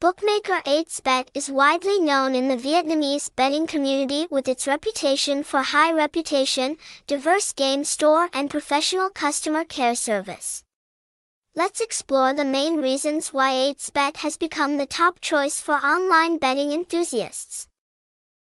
Bookmaker 8xbet is widely known in the Vietnamese betting community with its reputation for high reputation, diverse game store and professional customer care service. Let's explore the main reasons why 8xbet has become the top choice for online betting enthusiasts.